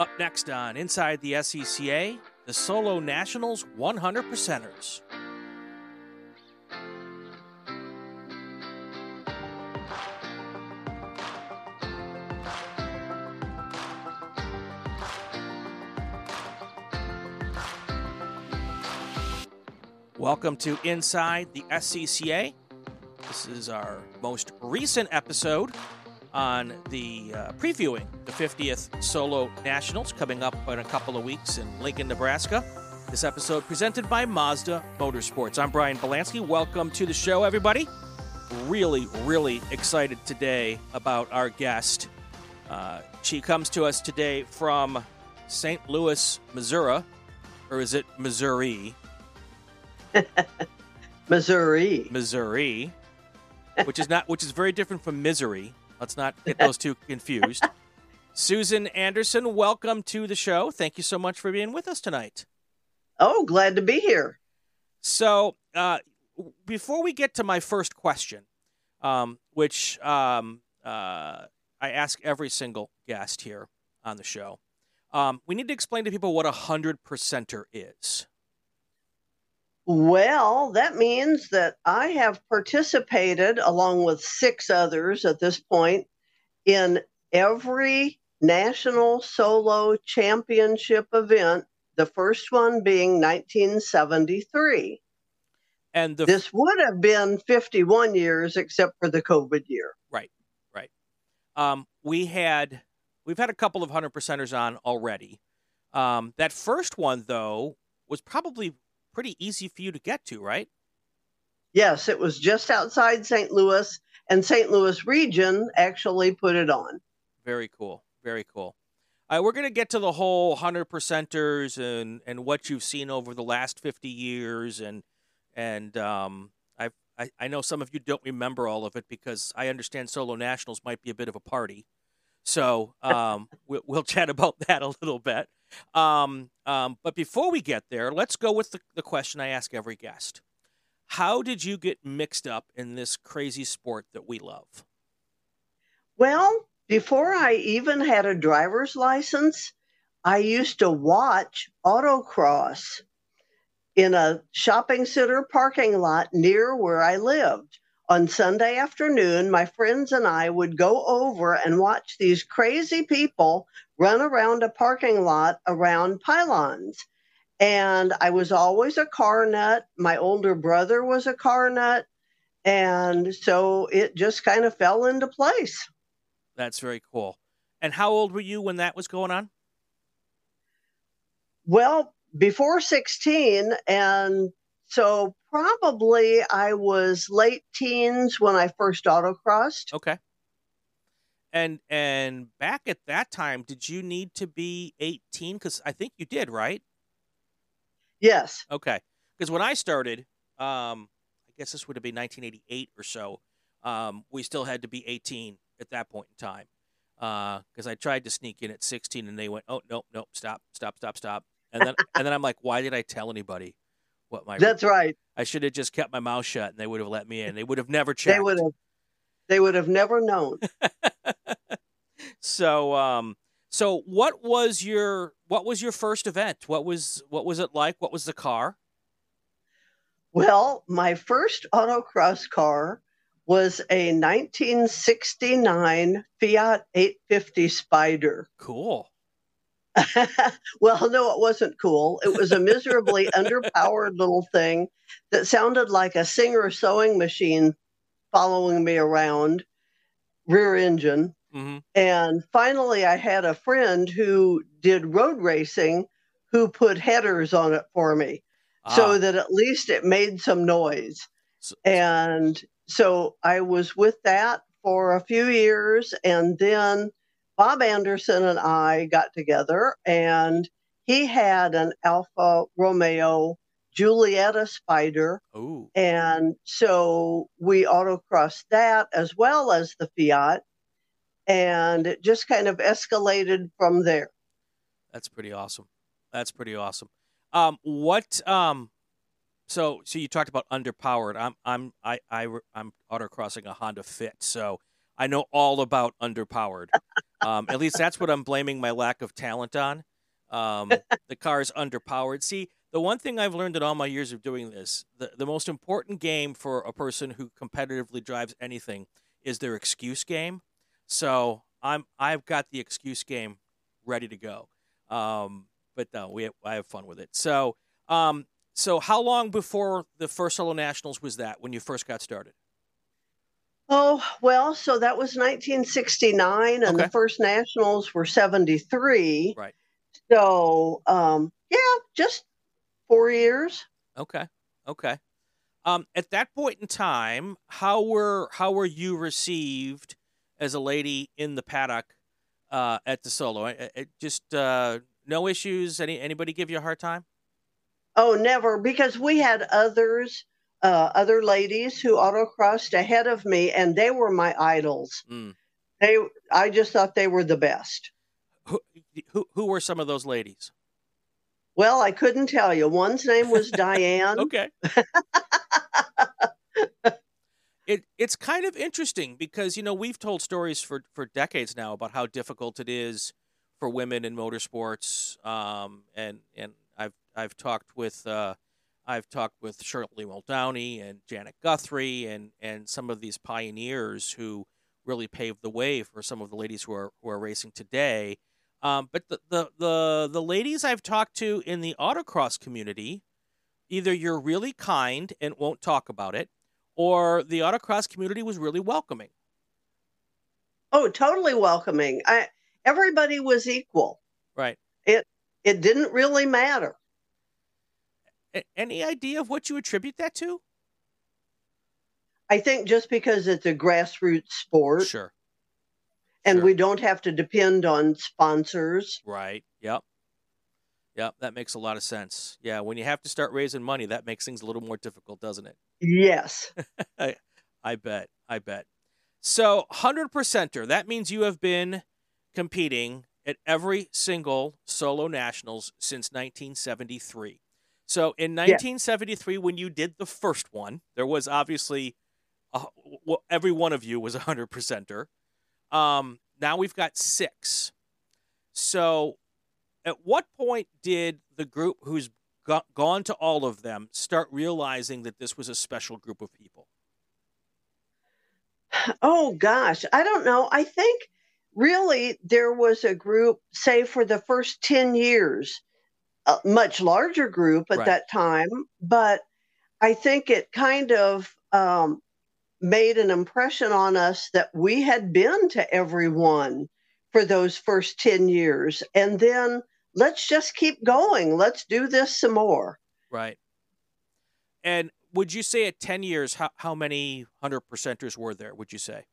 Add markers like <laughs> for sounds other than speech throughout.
Up next on Inside the SCCA, the Solo Nationals 100 percenters. Welcome to Inside the SCCA. This is our most recent episode on the uh, previewing the 50th Solo Nationals coming up in a couple of weeks in Lincoln, Nebraska. This episode presented by Mazda Motorsports. I'm Brian Belansky. Welcome to the show, everybody. Really, really excited today about our guest. Uh, she comes to us today from St. Louis, Missouri, or is it Missouri? <laughs> Missouri. Missouri, which is not which is very different from misery. Let's not get those two <laughs> confused. Susan Anderson, welcome to the show. Thank you so much for being with us tonight. Oh, glad to be here. So, uh, before we get to my first question, um, which um, uh, I ask every single guest here on the show, um, we need to explain to people what a hundred percenter is. Well, that means that I have participated along with six others at this point in every national solo championship event, the first one being 1973. And the, this would have been 51 years except for the COVID year. Right, right. Um, we had we've had a couple of hundred percenters on already. Um, that first one though was probably pretty easy for you to get to, right? Yes, it was just outside St. Louis, and St. Louis region actually put it on. Very cool. Very cool. Uh, we're going to get to the whole hundred percenters and and what you've seen over the last fifty years, and and um, I've, I I know some of you don't remember all of it because I understand solo nationals might be a bit of a party, so um, we'll, we'll chat about <laughs> that a little bit. Um, um, but before we get there, let's go with the, the question I ask every guest. How did you get mixed up in this crazy sport that we love? Well, before I even had a driver's license, I used to watch autocross in a shopping center parking lot near where I lived. On Sunday afternoon, my friends and I would go over and watch these crazy people run around a parking lot around pylons. And I was always a car nut. My older brother was a car nut. And so it just kind of fell into place. That's very cool. And how old were you when that was going on? Well, before 16. And so probably I was late teens when I first autocrossed. Okay. And and back at that time, did you need to be 18? Because I think you did, right? Yes. Okay. Because when I started, um, I guess this would have been 1988 or so. Um, we still had to be 18 at that point in time. Because uh, I tried to sneak in at 16, and they went, "Oh no, no, stop, stop, stop, stop." And then and then I'm like, "Why did I tell anybody?" What my That's right. I should have just kept my mouth shut, and they would have let me in. They would have never checked. They would have. They would have never known. <laughs> so, um, so what was your what was your first event? What was what was it like? What was the car? Well, my first autocross car was a 1969 Fiat 850 Spider. Cool. <laughs> well, no, it wasn't cool. It was a miserably <laughs> underpowered little thing that sounded like a Singer sewing machine following me around, rear engine. Mm-hmm. And finally, I had a friend who did road racing who put headers on it for me ah. so that at least it made some noise. So, and so I was with that for a few years. And then Bob Anderson and I got together, and he had an Alfa Romeo Giulietta Spider. Ooh. And so we autocrossed that as well as the Fiat. And it just kind of escalated from there. That's pretty awesome. That's pretty awesome. Um, what um, so so you talked about underpowered. I'm I'm I I I'm autocrossing a Honda Fit, so I know all about underpowered. <laughs> Um, at least that's what I'm blaming my lack of talent on. Um, <laughs> the car is underpowered. See, the one thing I've learned in all my years of doing this, the, the most important game for a person who competitively drives anything is their excuse game. So I'm I've got the excuse game ready to go. Um, but no, we have, I have fun with it. So um, so how long before the first solo nationals was that when you first got started? Oh, well, so that was 1969, and okay. the first nationals were 73. Right. So, um, yeah, just four years. Okay. Okay. Um, at that point in time, how were how were you received as a lady in the paddock uh, at the solo? It, it just uh, no issues. Any anybody give you a hard time? Oh, never, because we had others uh, other ladies who autocrossed ahead of me, and they were my idols. Mm. They, I just thought they were the best. Who, who, who were some of those ladies? Well, I couldn't tell you. One's name was <laughs> Diane. okay. <laughs> it it's kind of interesting because you know we've told stories for for decades now about how difficult it is for women in motorsports, um, and and I've I've talked with. Uh, I've talked with Shirley Muldowney and Janet Guthrie and and some of these pioneers who really paved the way for some of the ladies who are who are racing today. Um, but the, the the the ladies I've talked to in the autocross community, either you're really kind and won't talk about it, or the autocross community was really welcoming. Oh, totally welcoming. I, everybody was equal. Right. It it didn't really matter. Any idea of what you attribute that to? I think just because it's a grassroots sport. Sure. And sure. we don't have to depend on sponsors. Right. Yep. Yep. That makes a lot of sense. Yeah. When you have to start raising money, that makes things a little more difficult, doesn't it? Yes. <laughs> I, I bet. I bet. So, 100 percenter, that means you have been competing at every single solo nationals since 1973. So in 1973, yeah. when you did the first one, there was obviously uh, well, every one of you was a hundred percenter. Um, now we've got six. So, at what point did the group who's gone to all of them start realizing that this was a special group of people? Oh gosh, I don't know. I think really there was a group, say, for the first 10 years a much larger group at right. that time, but I think it kind of um, made an impression on us that we had been to everyone for those first 10 years. And then let's just keep going. Let's do this some more. Right. And would you say at 10 years, how, how many 100 percenters were there, would you say?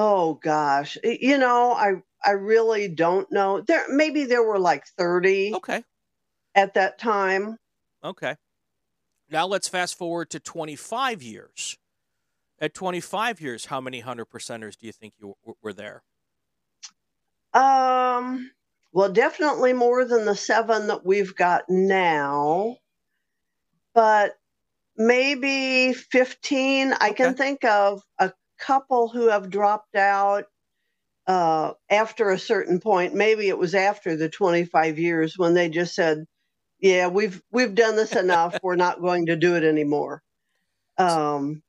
Oh gosh, you know, I I really don't know. There maybe there were like 30 Okay. at that time. Okay. Now let's fast forward to 25 years. At 25 years, how many 100 percenters do you think you were there? Um well, definitely more than the 7 that we've got now. But maybe 15 I can think of a couple who have dropped out uh, after a certain point. Maybe it was after the 25 years when they just said, "Yeah, we've we've done this enough. <laughs> We're not going to do it anymore." Um,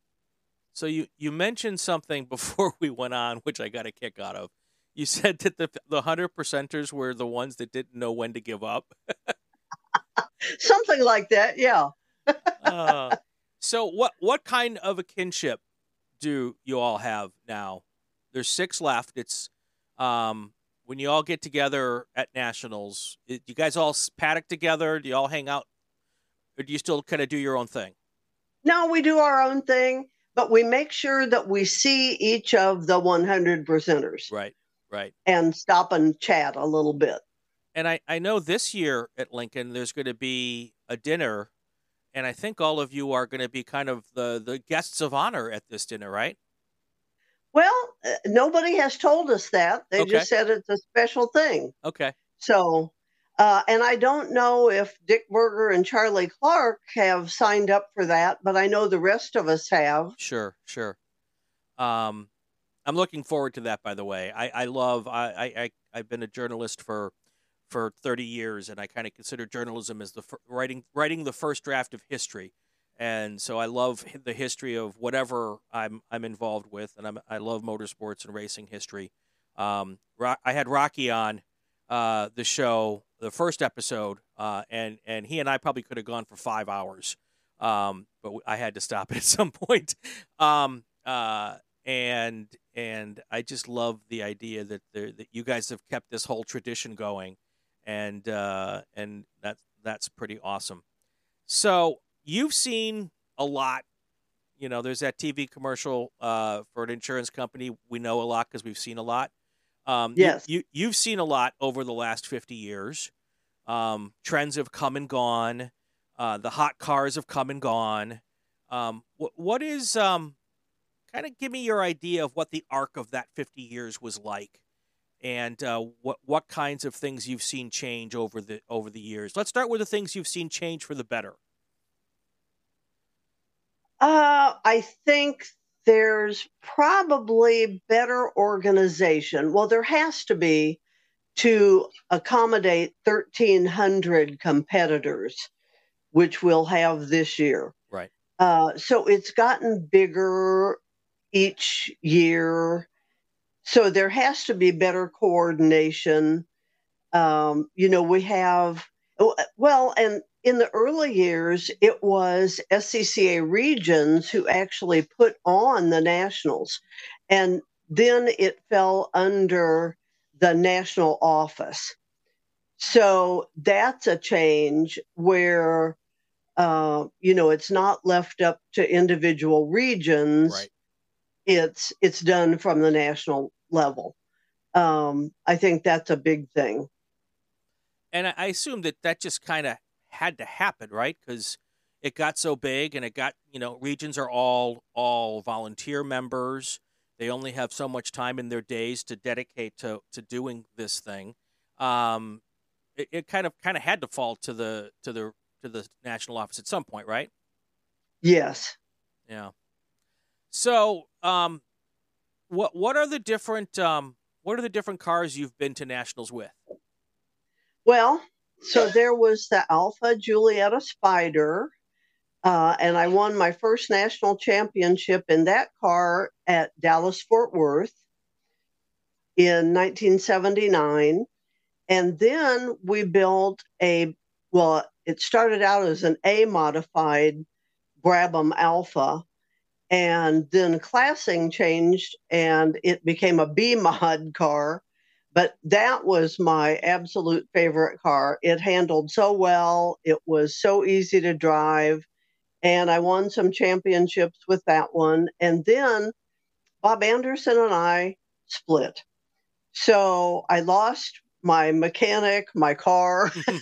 so you you mentioned something <laughs> before we went on, which I got a kick out of. You said that the the hundred percenters were the ones that didn't know when to give up. <laughs> something like that, yeah. uh, so what what kind of a kinship do you all have now? There's six left. It's um, when you all get together at nationals. Do you guys all paddock together? Do you all hang out, or do you still kind of do your own thing? No, we do our own thing, but we make sure that we see each of the 100 percenters. Right, right. And stop and chat a little bit. And I, I know this year at Lincoln, there's going to be a dinner and I think all of you are going to be kind of the the guests of honor at this dinner, right? Well, uh, nobody has told us that. They okay. just said it's a special thing. Okay. So, uh, and I don't know if Dick Berger and Charlie Clark have signed up for that, but I know the rest of us have. Sure, sure. Um, I'm looking forward to that. By the way, I, I love I, I I've been a journalist for for 30 years, and I kind of consider journalism as the writing writing the first draft of history. And so I love the history of whatever I'm I'm involved with, and I'm, I love motorsports and racing history. Um, I had Rocky on uh, the show, the first episode, uh, and and he and I probably could have gone for five hours, um, but I had to stop it <laughs> at some point. Um, uh, and and I just love the idea that there, that you guys have kept this whole tradition going, and uh, and that's that's pretty awesome. So you've seen a lot. You know, there's that TV commercial uh, for an insurance company. We know a lot because we've seen a lot. Um, yes, you, you have seen a lot over the last fifty years. Um, trends have come and gone. Uh, the hot cars have come and gone. Um, what, what is um, kind of give me your idea of what the arc of that 50 years was like and uh, what what kinds of things you've seen change over the over the years. Let's start with the things you've seen change for the better. Uh, I think there's probably better organization. Well, there has to be to accommodate 1,300 competitors, which we'll have this year. Right. Uh, so it's gotten bigger each year. So there has to be better coordination. Um, you know, we have, oh, well, and in the early years, it was SCCA regions who actually put on the nationals. And then it fell under the national office. So that's a change where, uh, you know, it's not left up to individual regions. Right it's it's done from the national level. Um, I think that's a big thing. And I assume that that just kind of had to happen, right? Because it got so big, and it got you know regions are all all volunteer members. They only have so much time in their days to dedicate to to doing this thing. Um, it, it kind of kind of had to fall to the to the to the national office at some point, right? Yes. Yeah. So, um, what what are the different um, what are the different cars you've been to nationals with? Well, so there was the Alfa Giulietta Spider, uh, and I won my first national championship in that car at Dallas Fort Worth in 1979. And then we built a, well, it started out as an A modified Brabham Alfa. and then classing changed and it became a B mod car. But that was my absolute favorite car. It handled so well, it was so easy to drive, and I won some championships with that one. And then Bob Anderson and I split. So I lost my mechanic, my car, <laughs>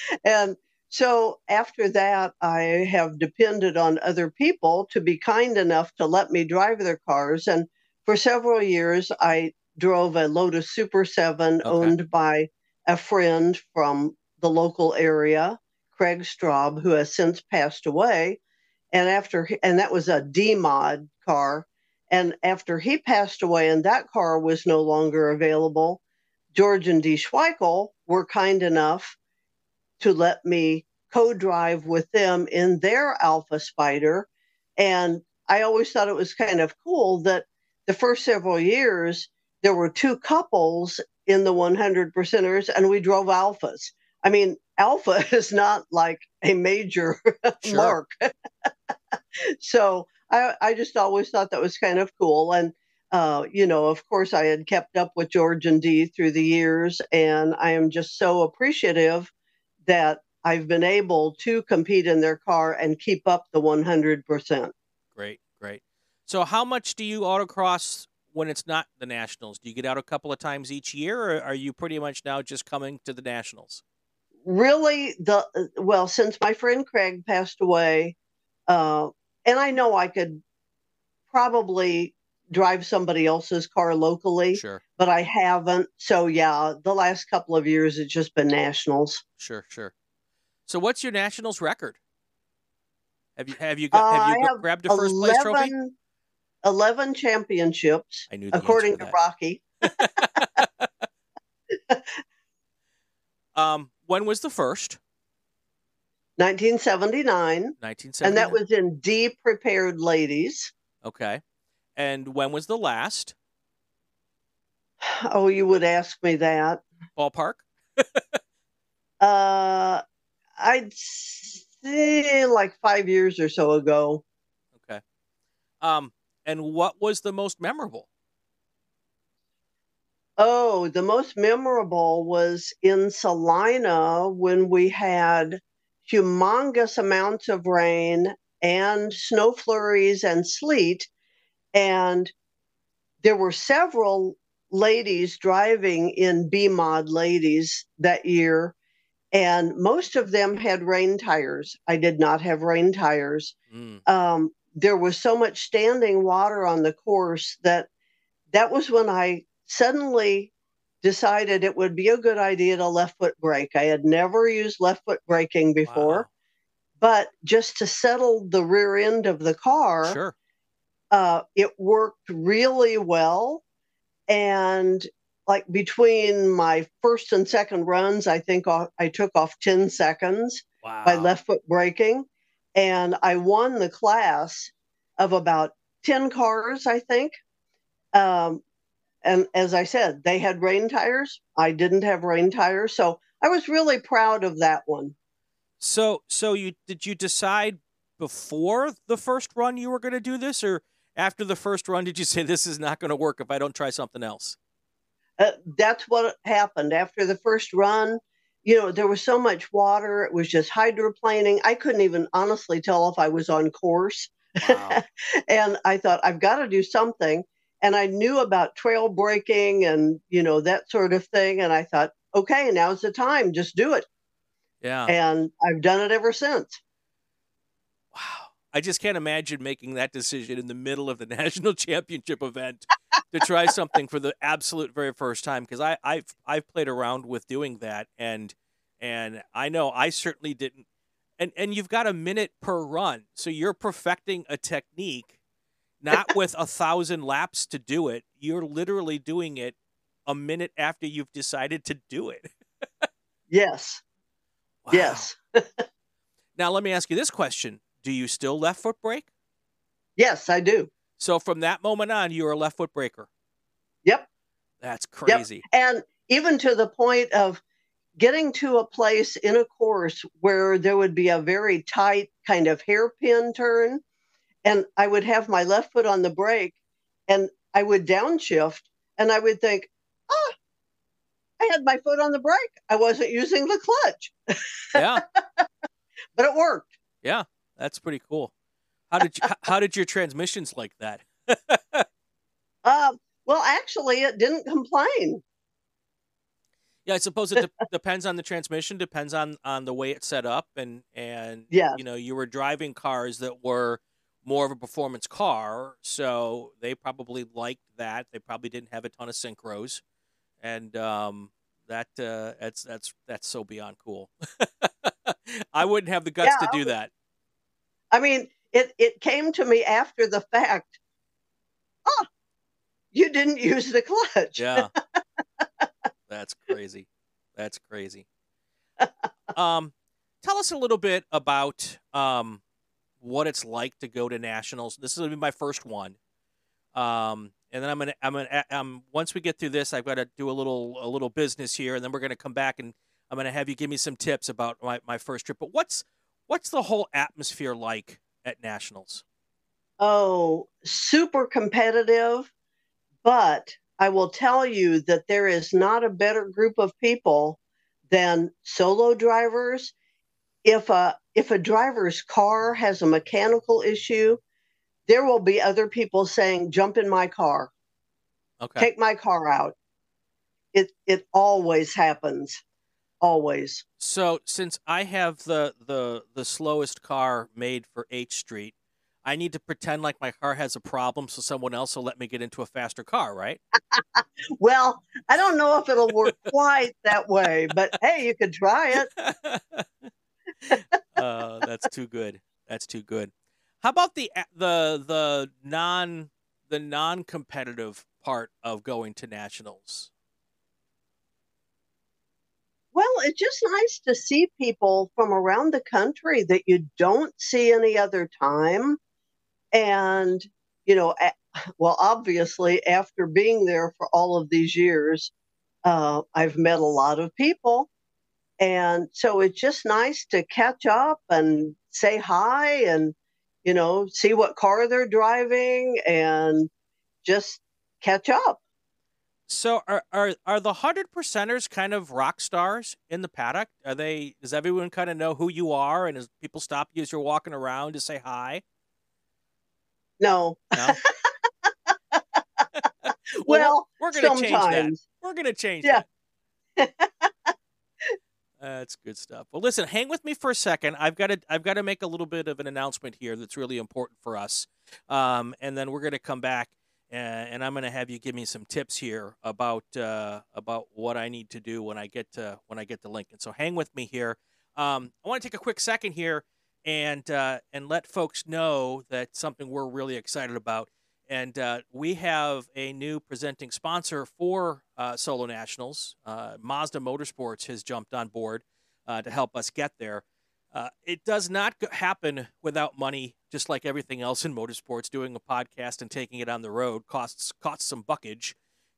<laughs> and so after that, I have depended on other people to be kind enough to let me drive their cars. And for several years, I drove a Lotus Super 7 okay. owned by a friend from the local area, Craig Straub, who has since passed away. And after, and that was a D mod car. And after he passed away and that car was no longer available, George and Dee Schweikel were kind enough to let me co-drive with them in their Alfa Spider. And I always thought it was kind of cool that the first several years there were two couples in the 100 percenters and we drove Alfas. I mean, Alfa <laughs> is not like a major <laughs> sure. marque. <laughs> so I, I just always thought that was kind of cool. And uh, you know, of course, I had kept up with George and Dee through the years, and I am just so appreciative that I've been able to compete in their car and keep up the 100%. Great, great. So, how much do you autocross when it's not the Nationals? Do you get out a couple of times each year, or are you pretty much now just coming to the Nationals? Really, the well, since my friend Craig passed away, uh, and I know I could probably drive somebody else's car locally, sure. but I haven't. So yeah, the last couple of years it's just been nationals. Sure, sure. So what's your nationals record? Have you have you got, have you uh, grabbed a first 11, place trophy? 11 championships, according to, to Rocky. <laughs> um, when was the first? 1979. 1979. And that was in D prepared ladies. Okay. And when was the last? Oh, you would ask me that. Ballpark? <laughs> uh, I'd say like five years or so ago. Okay. Um, and what was the most memorable? Oh, the most memorable was in Salina when we had humongous amounts of rain and snow flurries and sleet. And there were several ladies driving in B mod ladies that year, and most of them had rain tires. I did not have rain tires. Mm. Um, there was so much standing water on the course that that was when I suddenly decided it would be a good idea to left foot brake. I had never used left foot braking before, wow. but just to settle the rear end of the car, sure. uh, it worked really well. And like between my first and second runs, I think I took off 10 seconds wow. by left foot braking. And I won the class of about 10 cars, I think. Um, and as I said, they had rain tires. I didn't have rain tires. So I was really proud of that one. So, so you did you decide before the first run you were going to do this, or after the first run did you say this is not going to work if I don't try something else? Uh, that's what happened after the first run. You know, there was so much water; it was just hydroplaning. I couldn't even honestly tell if I was on course. Wow. <laughs> and I thought I've got to do something and I knew about trail braking and you know that sort of thing. And I thought, okay, now's the time, just do it. Yeah. And I've done it ever since. Wow. I just can't imagine making that decision in the middle of the <laughs> national championship event to try something for the absolute very first time because I I've I've played around with doing that and and I know I certainly didn't and and you've got a minute per run so you're perfecting a technique not <laughs> with a thousand laps to do it. You're literally doing it a minute after you've decided to do it. yes. Wow. Yes. <laughs> now, let me ask you this question Do you still left foot brake? Yes, I do. So, from that moment on, you were a left foot braker. Yep. That's crazy. Yep. And even to the point of getting to a place in a course where there would be a very tight kind of hairpin turn and I would have my left foot on the brake and I would downshift and I would think, oh, I had my foot on the brake. I wasn't using the clutch. <laughs> Yeah. but it worked. Yeah, that's pretty cool. How did you, how did your transmissions like that? uh, <laughs> well, actually, it didn't complain. Yeah, I suppose it <laughs> de- depends on the transmission, depends on on the way it's set up, and and yeah. you know, you were driving cars that were more of a performance car, so they probably liked that. They probably didn't have a ton of synchros, and um, that uh, that's that's that's so beyond cool. <laughs> I wouldn't have the guts yeah, to do that. I mean, it it came to me after the fact. Oh, you didn't use the clutch. Yeah, <laughs> that's crazy. That's crazy. Um, tell us a little bit about um what it's like to go to nationals. This is gonna be my first one. Um, and then I'm gonna I'm gonna um once we get through this, I've got to do a little a little business here, and then we're gonna come back and I'm gonna have you give me some tips about my, my first trip. But what's what's the whole atmosphere like at nationals? Oh, super competitive, but I will tell you that there is not a better group of people than solo drivers. If a if a driver's car has a mechanical issue, there will be other people saying, "Jump in my car, okay. take my car out." It it always happens, always. So since I have the the the slowest car made for H Street, I need to pretend like my car has a problem so someone else will let me get into a faster car, right? <laughs> well, I don't know if it'll work <laughs> quite that way, but hey, you could try it. <laughs> uh, that's too good. That's too good. How about the the the non the non-competitive part of going to nationals? Well, it's just nice to see people from around the country that you don't see any other time. And, you know, <sighs> well, obviously, after being there for all of these years, uh, I've met a lot of people. And so it's just nice to catch up and say hi and, you know, see what car they're driving and just catch up. So are are are the hundred percenters kind of rock stars in the paddock? Are they? Does everyone kind of know who you are, and does people stop you as you're walking around to say hi? No. No. well, <laughs> well, we're, to change that. We're going to change yeah. that. <laughs> That's good stuff. Well, listen, hang with me for a second. I've got to I've got to make a little bit of an announcement here that's really important for us, um, and then we're going to come back and, I'm going to have you give me some tips here about uh, about what I need to do when I get to when I get to Lincoln. So hang with me here. Um, I want to take a quick second here and uh, and let folks know that something we're really excited about. And uh, we have a new presenting sponsor for uh, Solo Nationals. Uh, Mazda Motorsports has jumped on board uh, to help us get there. Uh, it does not happen without money, just like everything else in motorsports. Doing a podcast and taking it on the road costs costs some buckage,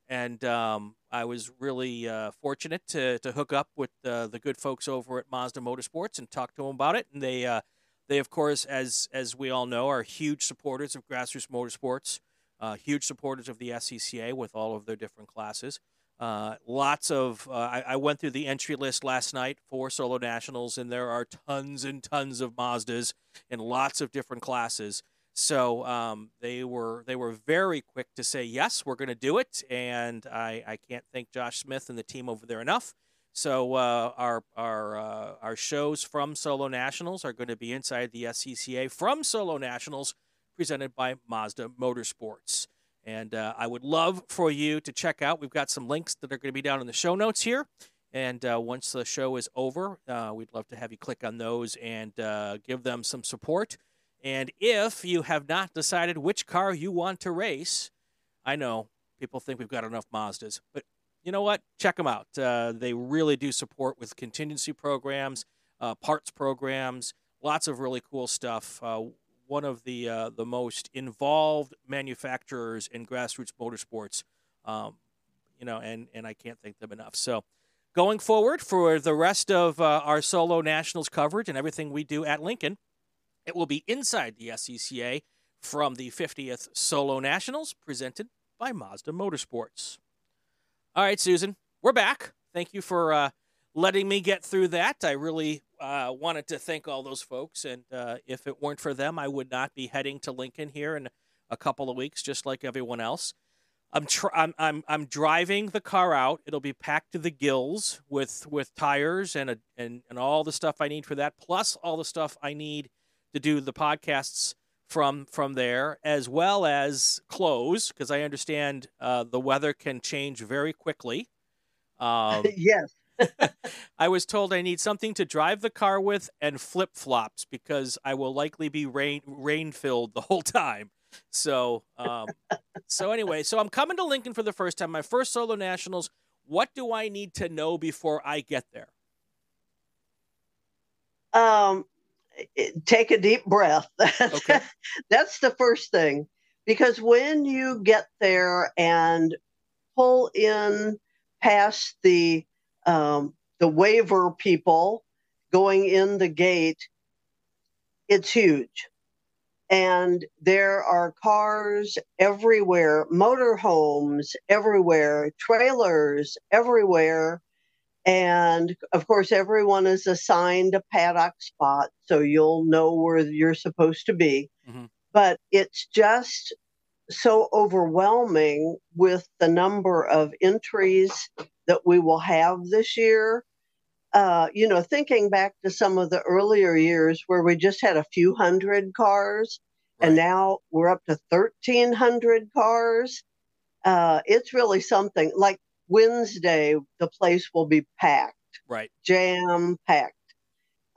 and um, I was really uh, fortunate to to hook up with uh, the good folks over at Mazda Motorsports and talk to them about it. And they uh, they of course, as as we all know, are huge supporters of grassroots motorsports, uh, huge supporters of the SCCA with all of their different classes. Uh, lots of, uh, I, I, went through the entry list last night for Solo Nationals, and there are tons and tons of Mazdas in lots of different classes. So um, they were they were very quick to say yes, we're going to do it, and I, I can't thank Josh Smith and the team over there enough. So uh, our our uh, our shows from Solo Nationals are going to be inside the SCCA from Solo Nationals, presented by Mazda Motorsports. And uh, I would love for you to check out. We've got some links that are going to be down in the show notes here. And uh, once the show is over, uh, we'd love to have you click on those and uh, give them some support. And if you have not decided which car you want to race, I know people think we've got enough Mazdas, but you know what? Check them out. Uh, they really do support with contingency programs, uh, parts programs, lots of really cool stuff one of the uh, the most involved manufacturers in grassroots motorsports. Um, you know, and and I can't thank them enough. So, going forward for the rest of uh, our solo nationals coverage and everything we do at Lincoln, it will be inside the SCCA from the 50th Solo Nationals, presented by Mazda Motorsports. All right, Susan, we're back. Thank you for uh, letting me get through that. I really uh, wanted to thank all those folks, and uh, if it weren't for them, I would not be heading to Lincoln here in a couple of weeks, just like everyone else. I'm, tr- I'm I'm I'm driving the car out. It'll be packed to the gills with with tires and a, and and all the stuff I need for that, plus all the stuff I need to do the podcasts from from there, as well as clothes, because I understand uh, the weather can change very quickly. <laughs> Um, yes. <laughs> I was told I need something to drive the car with and flip flops because I will likely be rain rain filled the whole time. So, um, so anyway, so I'm coming to Lincoln for the first time, my first solo nationals. What do I need to know before I get there? Um, take a deep breath. <laughs> Okay. That's the first thing, because when you get there and pull in past the um, the waiver people going in the gate, it's huge. And there are cars everywhere, motorhomes everywhere, trailers everywhere. And of course, everyone is assigned a paddock spot, so you'll know where you're supposed to be. Mm-hmm. But it's just so overwhelming with the number of entries that we will have this year. Uh, you know, thinking back to some of the earlier years where we just had a few hundred cars, right. and now we're up to 1,300 cars. Uh, it's really something. Like Wednesday, the place will be packed, right? Jam packed.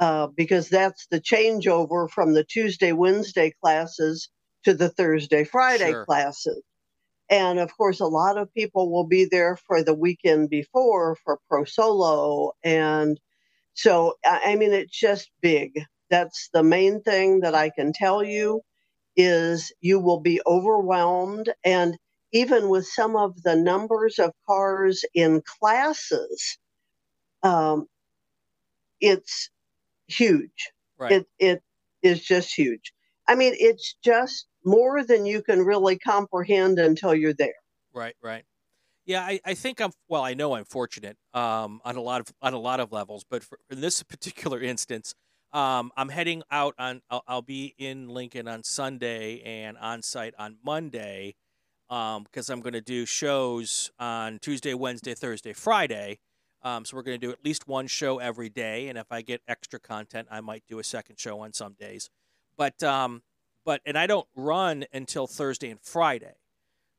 Uh, because that's the changeover from the Tuesday, Wednesday classes to the Thursday, Friday sure. classes. And of course, a lot of people will be there for the weekend before for Pro Solo. And so, I mean, it's just big. That's the main thing that I can tell you is you will be overwhelmed. And even with some of the numbers of cars in classes, um, it's huge. Right. It, it is just huge. I mean, it's just more than you can really comprehend until you're there. Right, right. Yeah, I, I think I'm well. I know I'm fortunate um, on a lot of on a lot of levels, but for, in this <laughs> particular instance, um, I'm heading out on. I'll, I'll, be in Lincoln on Sunday and on site on Monday because um, I'm going to do shows on Tuesday, Wednesday, Thursday, Friday. Um, so we're going to do at least one show every day, and if I get extra content, I might do a second show on some days. But um, but and I don't run until Thursday and Friday.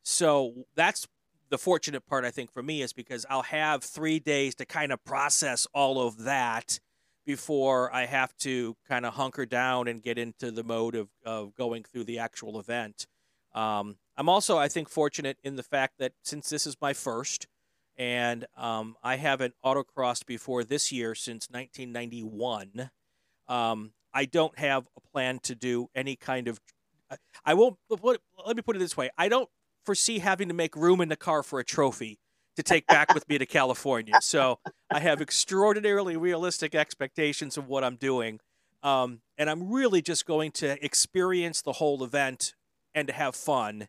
So that's the fortunate part I think for me is because I'll have 3 days to kind of process all of that before I have to kind of hunker down and get into the mode of, of going through the actual event. Um, I'm also, I think, fortunate in the fact that since this is my first, and um, I haven't autocrossed before this year since 1991, um, I don't have a plan to do any kind of. I won't. Let me put it this way: I don't foresee having to make room in the car for a trophy to take back with me to California. <laughs> So I have extraordinarily realistic expectations of what I'm doing, um, and I'm really just going to experience the whole event and to have fun.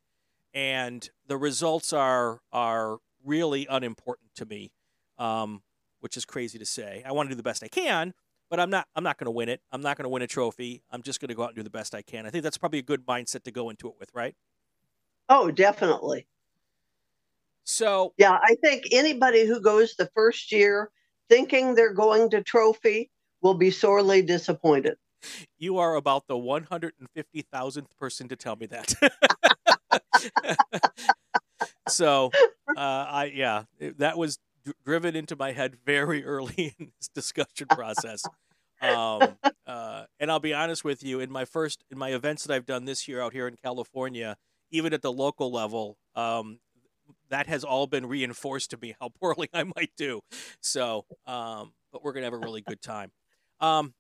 And the results are are really unimportant to me, um, which is crazy to say. I want to do the best I can, but I'm not I'm not going to win it. I'm not going to win a trophy. I'm just going to go out and do the best I can. I think that's probably a good mindset to go into it with, right? Oh, definitely. So, yeah, I think anybody who goes the first year thinking they're going to trophy will be sorely disappointed. You are about the 150,000th person to tell me that. <laughs> so, uh, I yeah, that was driven into my head very <laughs> early in this discussion <laughs> process. um, uh, and I'll be honest with you, in my first in my events that I've done this year out here in California, even at the local level, um, that has all been reinforced to me how <laughs> poorly I might do. So, um, but we're gonna have a really good time. Um,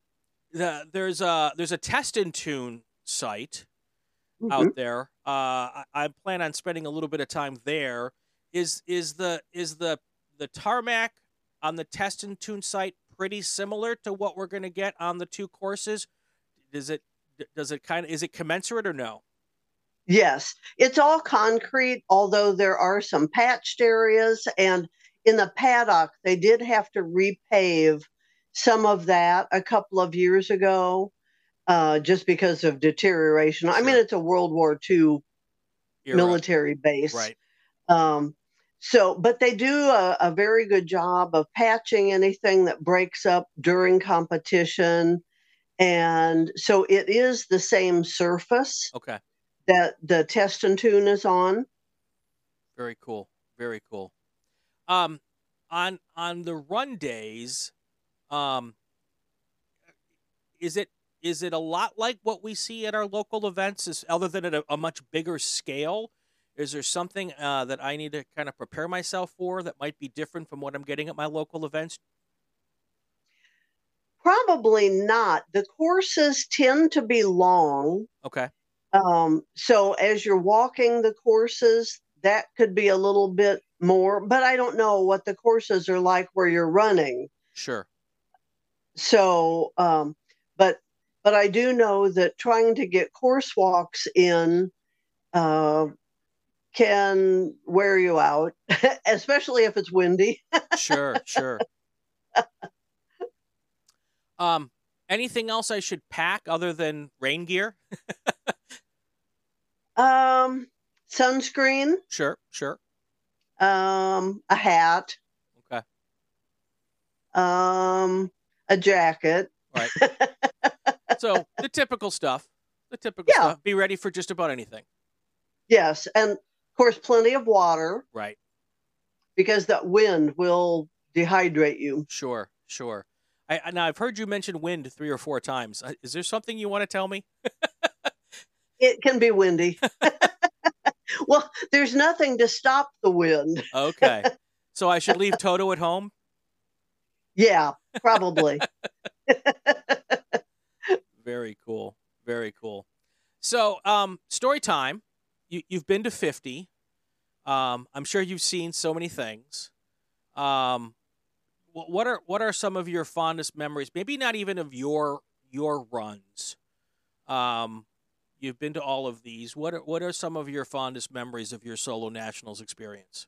the, there's a there's a test and tune site mm-hmm. out there. Uh, I, I plan on spending a little bit of time there. Is is the is the the tarmac on the test and tune site pretty similar to what we're going to get on the two courses? Does it does it kind of is it commensurate or no? Yes, it's all concrete, although there are some patched areas. And in the paddock, they did have to repave some of that a couple of years ago uh, just because of deterioration. Sure. I mean, it's a World War II Era. military base. Right. Um, so, but they do a, a, very good job of patching anything that breaks up during competition. And so it is the same surface. Okay that the test and tune is on. Very cool. Very cool. Um, on on the run days, um, is it is it a lot like what we see at our local events? Is other than at a, a much bigger scale? Is there something uh, that I need to kind of prepare myself for that might be different from what I'm getting at my local events? Probably not. The courses tend to be long. Okay. Um, so as you're walking the courses, that could be a little bit more, but I don't know what the courses are like where you're running. Sure. So, um, but but I do know that trying to get course walks in uh, can wear you out, <laughs> especially if it's windy. <laughs> sure, sure. um, anything else I should pack other than rain gear? <laughs> Um, sunscreen. Sure, sure. Um, a hat. Okay. Um, a jacket. Right. so the typical stuff. The typical yeah. stuff. Be ready for just about anything. Yes, and course, plenty of water. Right. Because that wind will dehydrate you. Sure, sure. I, now I've heard you mention wind three or four times. Uh, is there something you want to tell me? <laughs> it can be windy. <laughs> well, there's nothing to stop the wind. okay. <laughs> So I should leave Toto at home? Yeah, probably. Very cool. Very cool. So, um, story time. You, you've been to 50. Um, I'm sure you've seen so many things. Um, what are what are some of your fondest memories? Maybe not even of your your runs. Um, you've been to all of these. What are, what are some of your fondest memories of your solo nationals experience?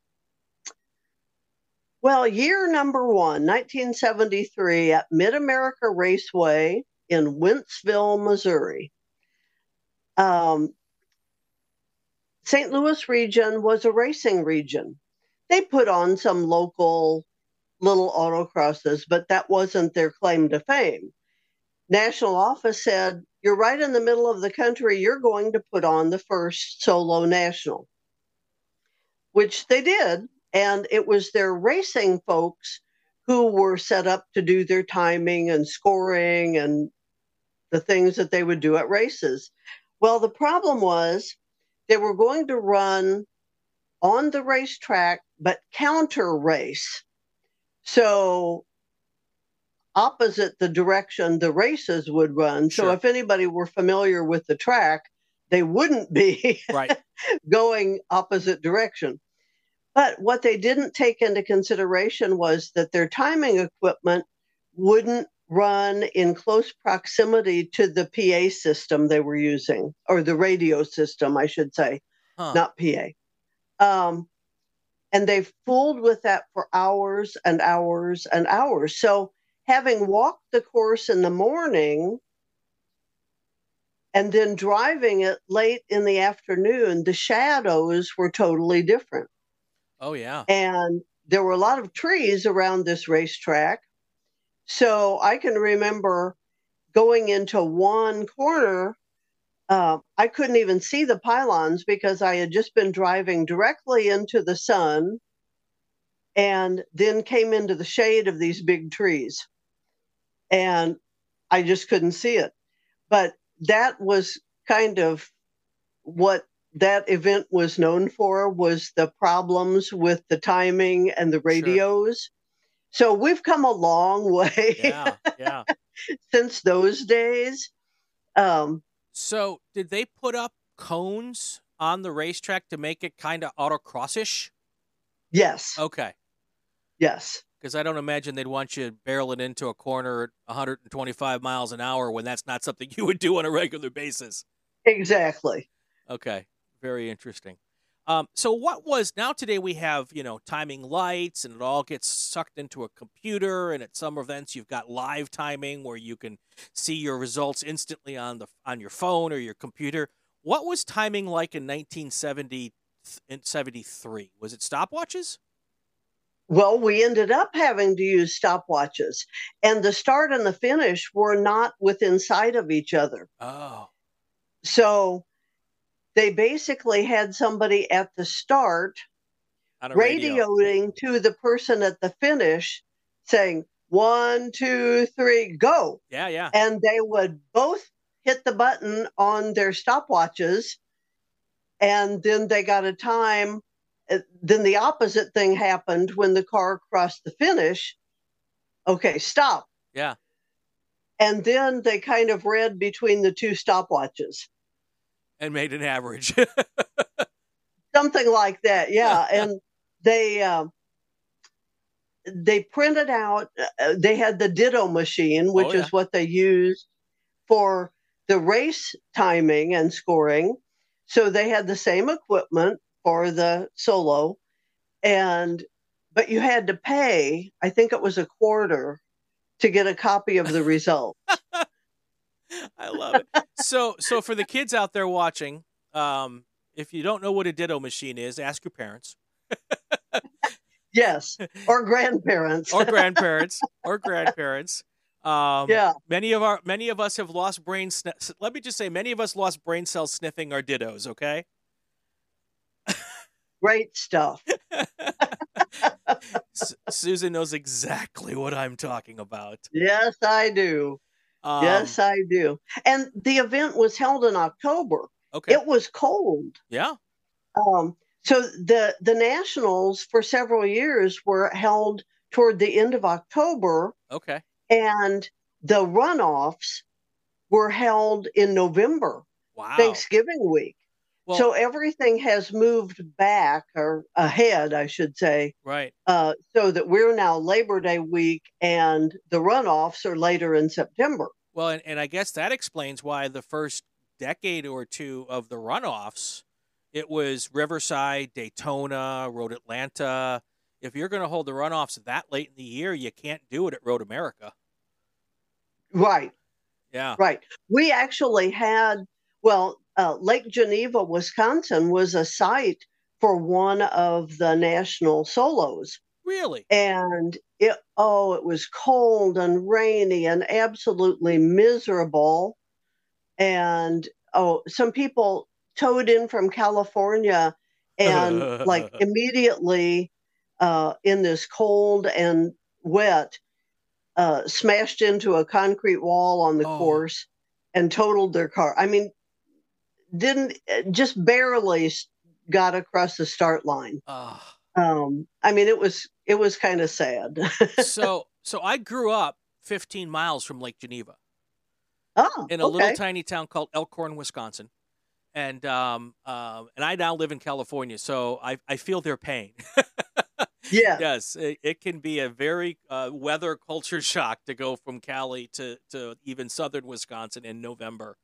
Well, year number one, 1973, at Mid America Raceway in Wentzville, Missouri. Um, St. Louis region was a racing region. They put on some local little autocrosses, but that wasn't their claim to fame. National office said, You're right in the middle of the country. You're going to put on the first solo national, which they did. And it was their racing folks who were set up to do their timing and scoring and the things that they would do at races. Well, the problem was they were going to run on the racetrack, but counter race. So, opposite the direction the races would run. Sure. So, if anybody were familiar with the track, they wouldn't be <laughs> right. going opposite direction. But what they didn't take into consideration was that their timing equipment wouldn't run in close proximity to the PA system they were using, or the radio system, I should say, huh. not PA. Um, and they fooled with that for hours and hours and hours. So, having walked the course in the morning and then driving it late in the afternoon, the shadows were totally different. Oh, yeah. And there were a lot of trees around this racetrack. So I can remember going into one corner. Uh, I couldn't even see the pylons because I had just been driving directly into the sun and then came into the shade of these big trees. And I just couldn't see it. But that was kind of what that event was known for was the problems with the timing and the radios. Sure. So we've come a long way. Yeah, yeah. <laughs> since those days. Um, so did they put up cones on the racetrack to make it kind of autocrossish? Yes. Okay. Yes. Because I don't imagine they'd want you barreling into a corner at 125 miles an hour when that's not something <laughs> you would do on a regular basis. Exactly. Okay. Very interesting. Um, so what was now today we have you know timing lights and it all gets sucked into a computer and at some events you've got live timing where you can see your results instantly on the on your phone or your computer. What was timing like in 1970 73? Was it stopwatches? Well, we ended up having to use stopwatches, and the start and the finish were not within sight of each other. Oh. So they basically had somebody at the start radioing to the person at the finish saying, one, two, three, go. Yeah, yeah. And they would both hit the button on their stopwatches. And then they got a time. Uh, then the opposite thing happened when the car crossed the finish. Okay, stop. Yeah. And then they kind of read between the two stopwatches and made an average. <laughs> Something like that, yeah. and they uh, they printed out. Uh, they had the Ditto machine, which oh, yeah. is what they used for the race timing and scoring. So they had the same equipment for the solo, and but you had to pay. I think it was a quarter to get a copy of the <laughs> result. <laughs> I love it. So, so for the kids out there watching, um, if you don't know what a ditto machine is, ask your parents. yes, or grandparents, or grandparents, <laughs> or grandparents. Um, yeah. Many of our many of us have lost brain. Sn- let me just say, many of us lost brain cells sniffing our dittos. Okay. <laughs> Great stuff. Susan knows exactly what I'm talking about. Yes, I do. Um, yes, I do. And the event was held in October. Okay. It was cold. Yeah. Um, so the the nationals for several years were held toward the end of October. Okay. And the runoffs were held in November. Wow. Thanksgiving week. Well, so everything has moved back or ahead, I should say. Right. Uh, so that we're now Labor Day week and the runoffs are later in September. Well, and, and I guess that explains why the first decade or two of the runoffs, it was Riverside, Daytona, Road Atlanta. If you're going to hold the runoffs that late in the year, you can't do it at Road America. Right. Yeah. Right. We actually had, well, uh, Lake Geneva, Wisconsin was a site for one of the national solos. Really? And it, oh, it was cold and rainy and absolutely miserable. And oh, some people towed in from California and <laughs> like immediately uh, in this cold and wet uh, smashed into a concrete wall on the oh. course and totaled their car. I mean, didn't uh, just barely got across the start line. Oh. Um, I mean, it was it was kind of sad. <laughs> so so I grew up 15 miles from Lake Geneva. Oh, in a okay. little tiny town called Elkhorn, Wisconsin, and um, uh, and I now live in California, so I I feel their pain. <laughs> yeah. Yes, it, it, can be a very uh, weather culture <laughs> shock to go from Cali to to even southern Wisconsin in November.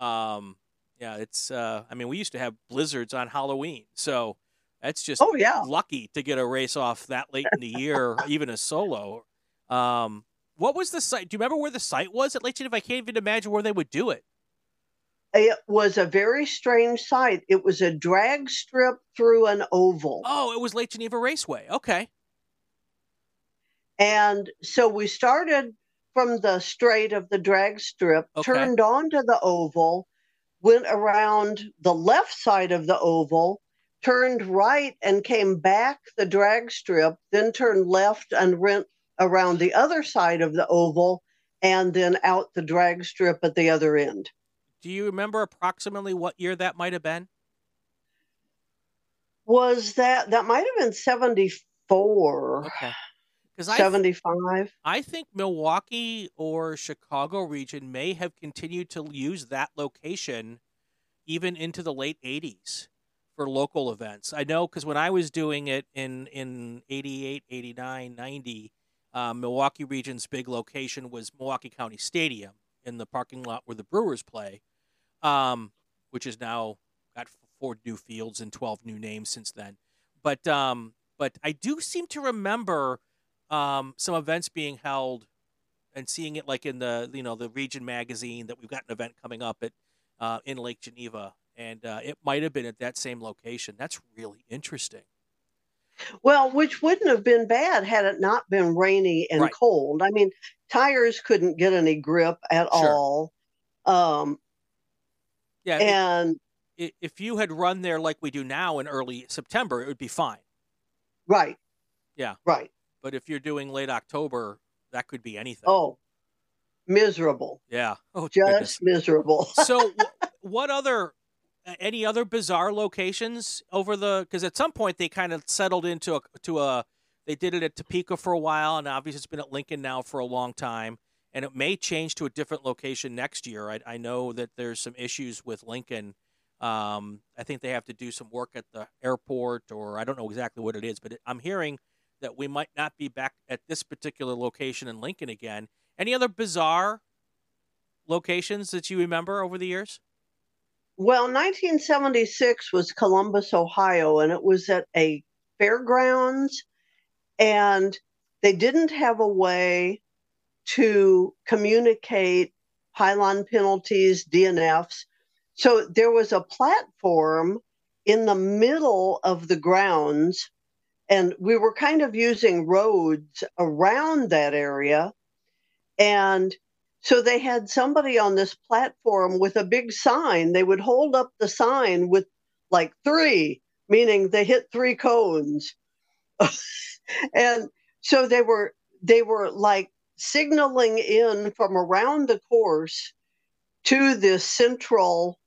Um, yeah, it's. Uh, I mean, we used to have blizzards on Halloween, so that's just oh yeah lucky to get a race off that late in the year, <laughs> even a solo. Um, what was the site? Do you remember where the site was at Lake Geneva? I can't even imagine where they would do it. It was a very strange site. It was a drag strip through an oval. Oh, it was Lake Geneva Raceway. Okay. And so we started from the straight of the drag strip, okay. turned onto the oval, went around the left side of the oval, turned right and came back the drag strip, then turned left and went around the other side of the oval, and then out the drag strip at the other end. Do you remember approximately what year that might have been? Was that that might have been 74. Okay. Because 75. I, I think Milwaukee or Chicago region may have continued to use that location even into the late 80s for local events. I know because when I was doing it in, in 88, 89, 90, uh, Milwaukee region's big location was Milwaukee County Stadium in the parking lot where the Brewers play, um, which is now got four new fields and 12 new names since then. But um, but I do seem to remember um, some events being held and seeing it like in the you know the region magazine that we've got an event coming up at uh, in Lake Geneva, and uh, it might have been at that same location. That's really interesting. Well, which wouldn't have been bad had it not been rainy and right. cold. I mean, tires couldn't get any grip at sure. all. Um, yeah, and it, if you had run there like we do now in early September, it would be fine. Right. Yeah. Right. But if you're doing late October, that could be anything. Oh, miserable. Yeah. Oh, just goodness. miserable. <laughs> so, what other, any other bizarre locations over the? Because at some point they kind of settled into a to a. They did it at Topeka for a while, and obviously it's been at Lincoln now for a long time. And it may change to a different location next year. I, I know that there's some issues with Lincoln. Um, I think they have to do some work at the airport, or I don't know exactly what it is, but it, I'm hearing that we might not be back at this particular location in Lincoln again. Any other bizarre locations that you remember over the years? Well, 1976 was Columbus, Ohio, and it was at a fairgrounds, and they didn't have a way to communicate pylon penalties, DNFs. So there was a platform in the middle of the grounds and we were kind of using roads around that area. And so they had somebody on this platform with a big sign. They would hold up the sign with like three, meaning they hit three cones. <laughs> and so they were they were like signaling in from around the course to this central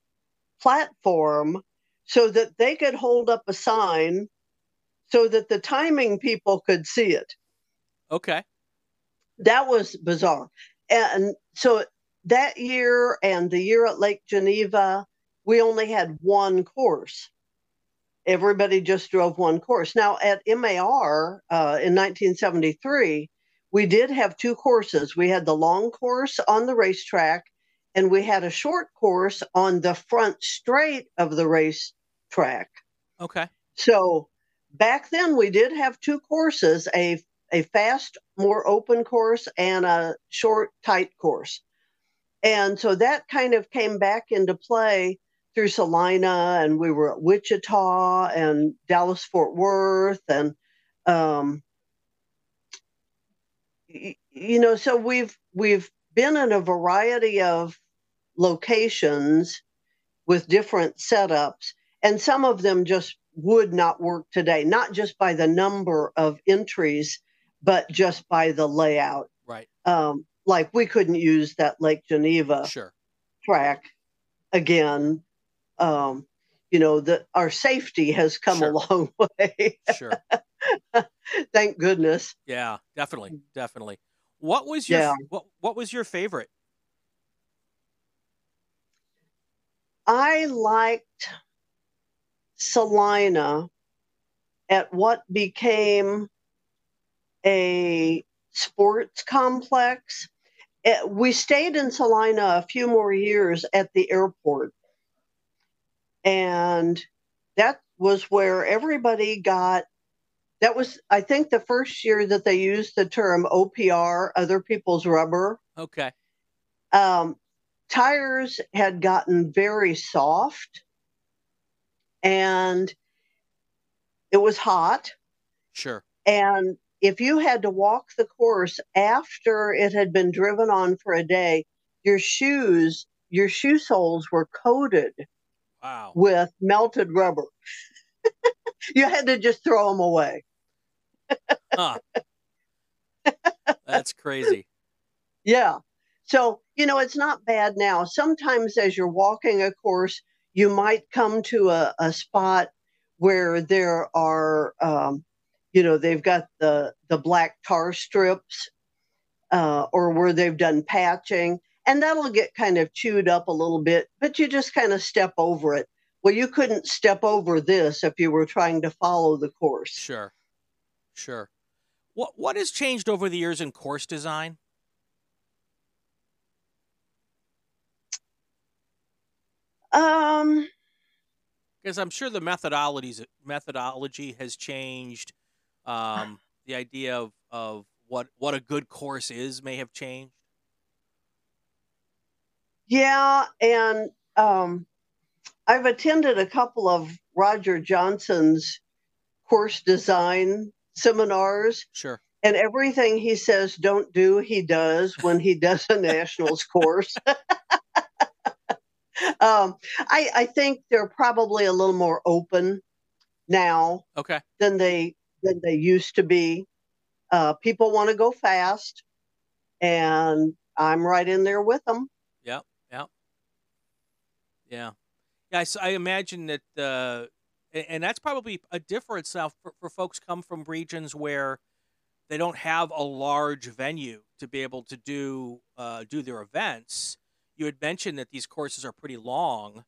platform so that they could hold up a sign so that the timing people could see it. Okay. That was bizarre. And so that year and the year at Lake Geneva, we only had one course. Everybody just drove one course. Now at MAR uh, in 1973, we did have two courses. We had the long course on the racetrack, and we had a short course on the front straight of the racetrack. Okay. So back then we did have two courses a a fast more open course and a short tight course. And so that kind of came back into play through salina and we were at wichita and dallas fort worth and um, you know so we've we've been in a variety of locations with different setups and some of them just would not work today, not just by the number of entries, but just by the layout. Right. Um, like we couldn't use that Lake Geneva sure. track again. Um, you know, that our safety has come sure. a long <laughs> way. sure. <laughs> Thank goodness. Yeah, definitely, definitely. What was your yeah. what What was your favorite? I liked Salina at what became a sports complex. It, we stayed in Salina a few more years at the airport. And that was where everybody got that was i think the first year that they used the term opr other people's rubber okay um, tires had gotten very soft and it was hot. Sure. And if you had to walk the course after it had been driven on for a day, your shoes, your shoe soles were coated wow. with melted rubber. <laughs> you had to just throw them away. huh. That's crazy. <laughs> Yeah. So, you know, it's not bad now. Sometimes as you're walking a course, you might come to a, a spot where there are, um, you know, they've got the, the black tar strips uh, or where they've done patching, and that'll get kind of chewed up a little bit, but you just kind of step over it. Well, you couldn't step over this if you were trying to follow the course. Sure. Sure. What what has changed over the years in course design? Um, because I'm sure the methodologies methodology has changed. Um, <sighs> the idea of, of what what a good course is may have changed. Yeah, and um, I've attended a couple of Roger Johnson's course design seminars. Sure. And everything he says don't do, he does when he does a <laughs> nationals course. <laughs> um, I, I think they're probably a little more open now okay. than they than they used to be. Uh, people want to go fast, and I'm right in there with them. Yeah, yeah, yeah, yeah. I, I imagine that, uh, and that's probably a difference now for, for folks come from regions where they don't have a large venue to be able to do uh, do their events you had mentioned that these courses are pretty long.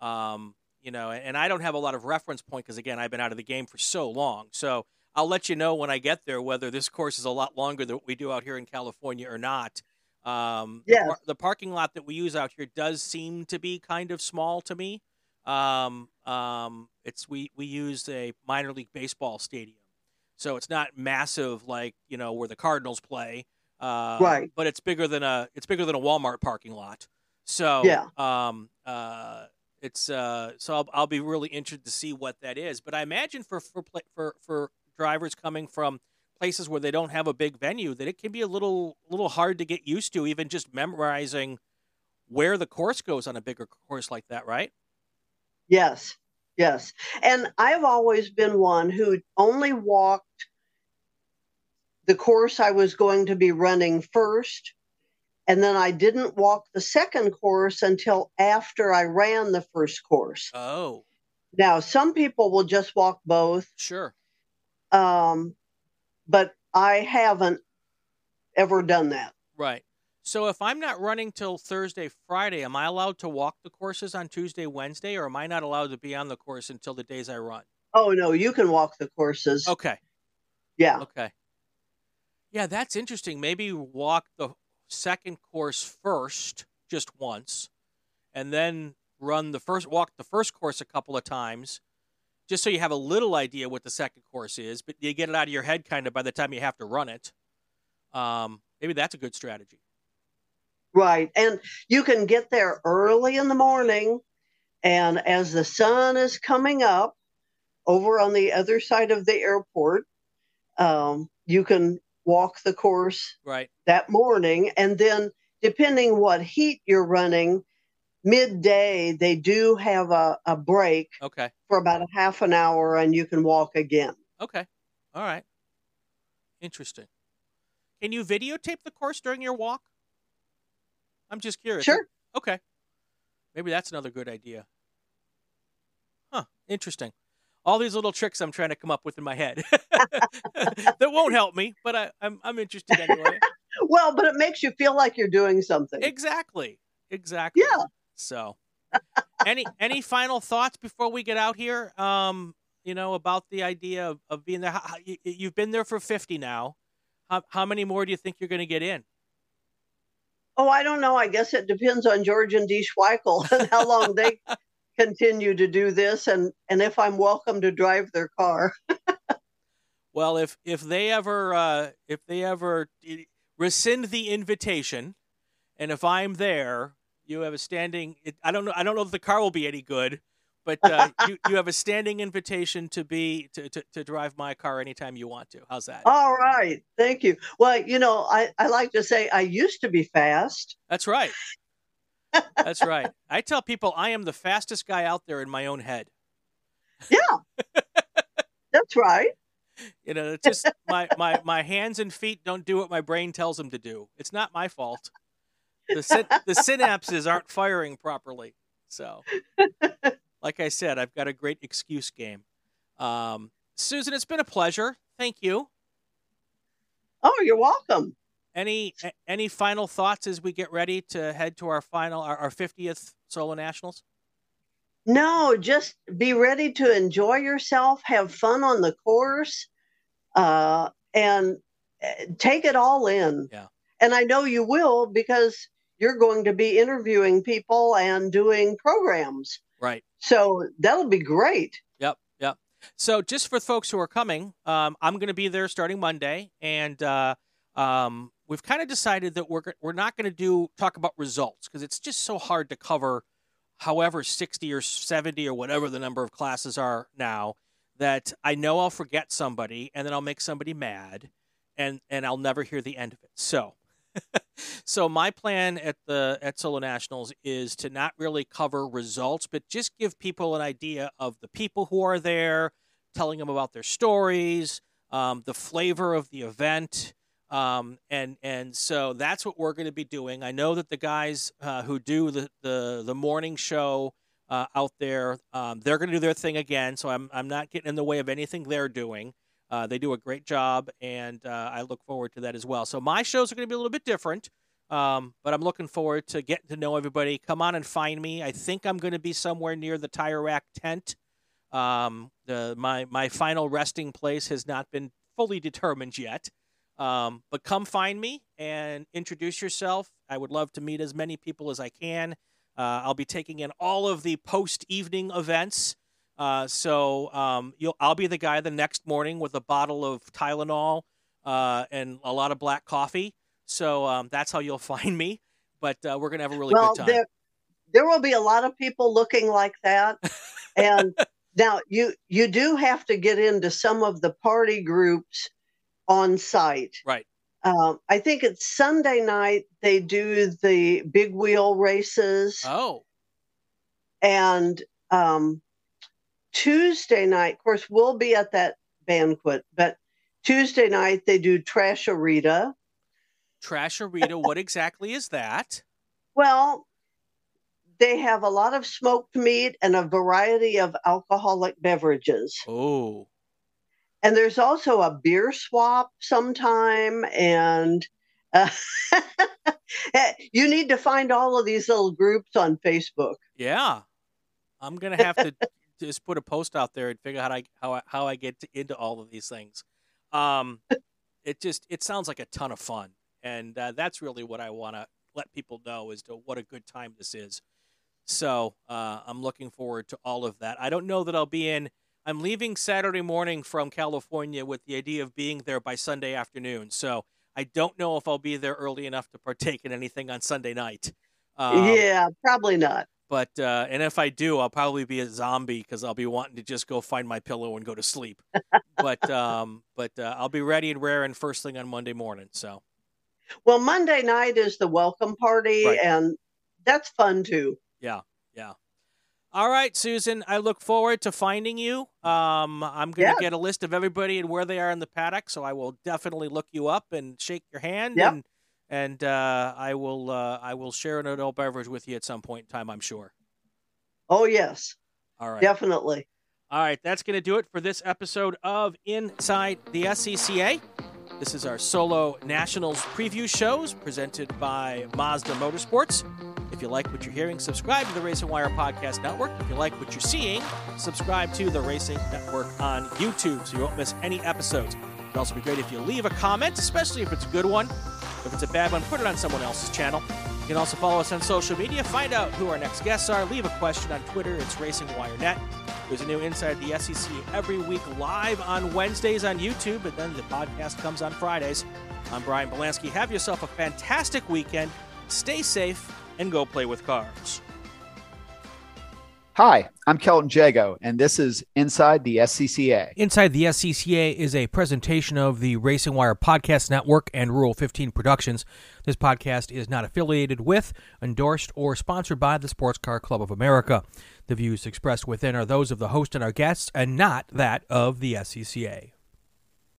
Um, you know, and I don't have a lot of reference point because again, I've been out of the game for so long. So I'll let you know when I get there whether this course is a lot longer than what we do out here in California or not. Um, yes. the, the, parking lot that we use out here does seem to be kind of small to me. Um, um, it's we we use a minor league baseball stadium, so it's not massive like you know where the Cardinals play. Uh, right. But it's bigger than a it's bigger than a Walmart parking lot. So yeah. Um. Uh. It's uh. So I'll, I'll be really interested to see what that is. But I imagine for for for for drivers coming from places where they don't have a big venue that it can be a little little hard to get used to even just memorizing where the course goes on a bigger course like that right yes yes and i've always been one who only walked the course I was going to be running first. And then I didn't walk the second course until after I ran the first course. Oh. Now, some people will just walk both. Sure. Um, but I haven't ever done that. Right. So if I'm not running till Thursday, Friday, am I allowed to walk the courses on Tuesday, Wednesday, or am I not allowed to be on the course until the days I run? Oh no, you can walk the courses. Okay. Yeah. Okay. Yeah, that's interesting. Maybe walk the second course first, just once, and then run the first walk the first course a couple of times, just so you have a little idea what the second course is, but you get it out of your head kind of by the time you have to run it. Um, maybe that's a good strategy. Right. And you can get there early in the morning. And as the sun is coming up over on the other side of the airport, um, you can walk the course right. that morning. And then, depending what heat you're running, midday they do have a, a break okay. for about a half an hour and you can walk again. Okay. All right. Interesting. Can you videotape the course during your walk? I'm just curious. Sure. Okay. Maybe that's another good idea. Huh. Interesting all these little tricks i'm trying to come up with in my head <laughs> that won't help me but I, I'm, I'm interested anyway <laughs> well but it makes you feel like you're doing something exactly exactly yeah so, any any final thoughts before we get out here? Um, you know about the idea of, of being there. How, you, have been there for fifty now. How, how many more do you think you're going to get in? Oh, I don't know. I guess it depends on George and Dee Schweikel <laughs> and how long they continue to do this, and and if I'm welcome to drive their car. <laughs> well, if if they ever uh, if they ever rescind the invitation, and if I'm there, you have a standing. It, I don't know. I don't know if the car will be any good, but uh, <laughs> you you have a standing invitation to be to, to, to drive my car anytime you want to. How's that? All right, thank you. Well, you know, I I like to say I used to be fast. That's right. That's right. I tell people I am the fastest guy out there in my own head. Yeah, <laughs> that's right. You know, it's just my, my, my hands and feet don't do what my brain tells them to do. It's not my fault the syn- the synapses aren't firing properly. So, like I said, I've got a great excuse game. Um, Susan, it's been a pleasure. Thank you. Oh, you're welcome. Any any final thoughts as we get ready to head to our final our, 50th solo nationals? No, just be ready to enjoy yourself, have fun on the course, uh, and eh, take it all in. Yeah. And I know you will because you're going to be interviewing people and doing programs. Right. So that'll be great. Yep. Yep. So just for folks who are coming, um, I'm going to be there starting Monday, and uh, um, we've kind of decided that we're we're not going to do talk about results because it's just so hard to cover, however 60 or 70 or whatever the number of classes are now. That I know I'll forget somebody, and then I'll make somebody mad, and and I'll never hear the end of it. So <laughs> so my plan at the at Solo Nationals is to not really cover results, but just give people an idea of the people who are there, telling them about their stories, um, the flavor of the event, um, and and so that's what we're going to be doing. I know that the guys uh, who do the the, the morning show uh, out there, um, they're going to do their thing again. So I'm I'm not getting in the way of anything they're doing. Uh, they do a great job, and uh, I look forward to that as well. So my shows are going to be a little bit different, um, but I'm looking forward to getting to know everybody. Come on and find me. I think I'm going to be somewhere near the tire rack tent. Um, the, my my final resting place has not been fully determined yet, um, but come find me and introduce yourself. I would love to meet as many people as I can. Uh, I'll be taking in all of the post evening events. Uh, so um, I'll be the guy the next morning with a bottle of Tylenol uh, and a lot of black coffee. So um, that's how you'll <laughs> find me. But uh, we're gonna have a really well, good time. There, there will be a lot of people looking like that, <laughs> and now you you do have to get into some of the party groups on site. Right. Um, I think it's Sunday night they do the big wheel races. Oh. And um, Tuesday night, of course, we'll be at that banquet, but Tuesday night they do Trash-A-Rita. Trash-A-Rita, what exactly is that? Well, they have a lot of smoked meat and a variety of alcoholic beverages. Oh. And there's also a beer swap sometime. And uh, <laughs> you need to find all of these little groups on Facebook. Yeah. I'm going to have to <laughs> just put a post out there and figure out how I, how I, how I get to, into all of these things. Um, it just, it sounds like a ton of fun. And uh, that's really what I want to let people know as to what a good time this is. So uh, I'm looking forward to all of that. I don't know that I'll be in. I'm leaving Saturday morning from California with the idea of being there by Sunday afternoon. So I don't know if I'll be there early enough to partake in anything on Sunday night. Um, yeah, probably not. But uh, and if I do, I'll probably be a zombie because I'll be wanting to just go find my pillow and go to sleep. <laughs> but um, but uh, I'll be ready and raring first thing on Monday morning. So well, Monday night is the welcome party, right. and that's fun too. Yeah, yeah. All right, Susan. I look forward to finding you. Um, I'm going to get a list of everybody and where they are in the paddock, so I will definitely look you up and shake your hand, yep. and and uh, I will uh, I will share an adult beverage with you at some point in time. I'm sure. Oh yes. All right. Definitely. All right, that's going to do it for this episode of Inside the SCCA. This is our solo Nationals preview shows presented by Mazda Motorsports. If you like what you're hearing, subscribe to the Racing Wire Podcast Network. If you like what you're seeing, subscribe to the Racing Network on YouTube so you won't miss any episodes. It'd also be great if you leave a comment, especially if it's a good one. If it's a bad one, put it on someone else's channel. You can also follow us on social media, find out who our next guests are, leave a question on Twitter. It's Racing Wire Net. There's a new Inside the SCCA every week live on Wednesdays on YouTube, and then the podcast comes on Fridays. I'm Brian Belansky. Have yourself a fantastic weekend. Stay safe and go play with cars. Hi, I'm Kelton Jago, and this is Inside the SCCA. Inside the SCCA is a presentation of the Racing Wire Podcast Network and Rural 15 Productions. This podcast is not affiliated with, endorsed, or sponsored by the Sports Car Club of America. The views expressed within are those of the host and our guests, and not that of the SCCA.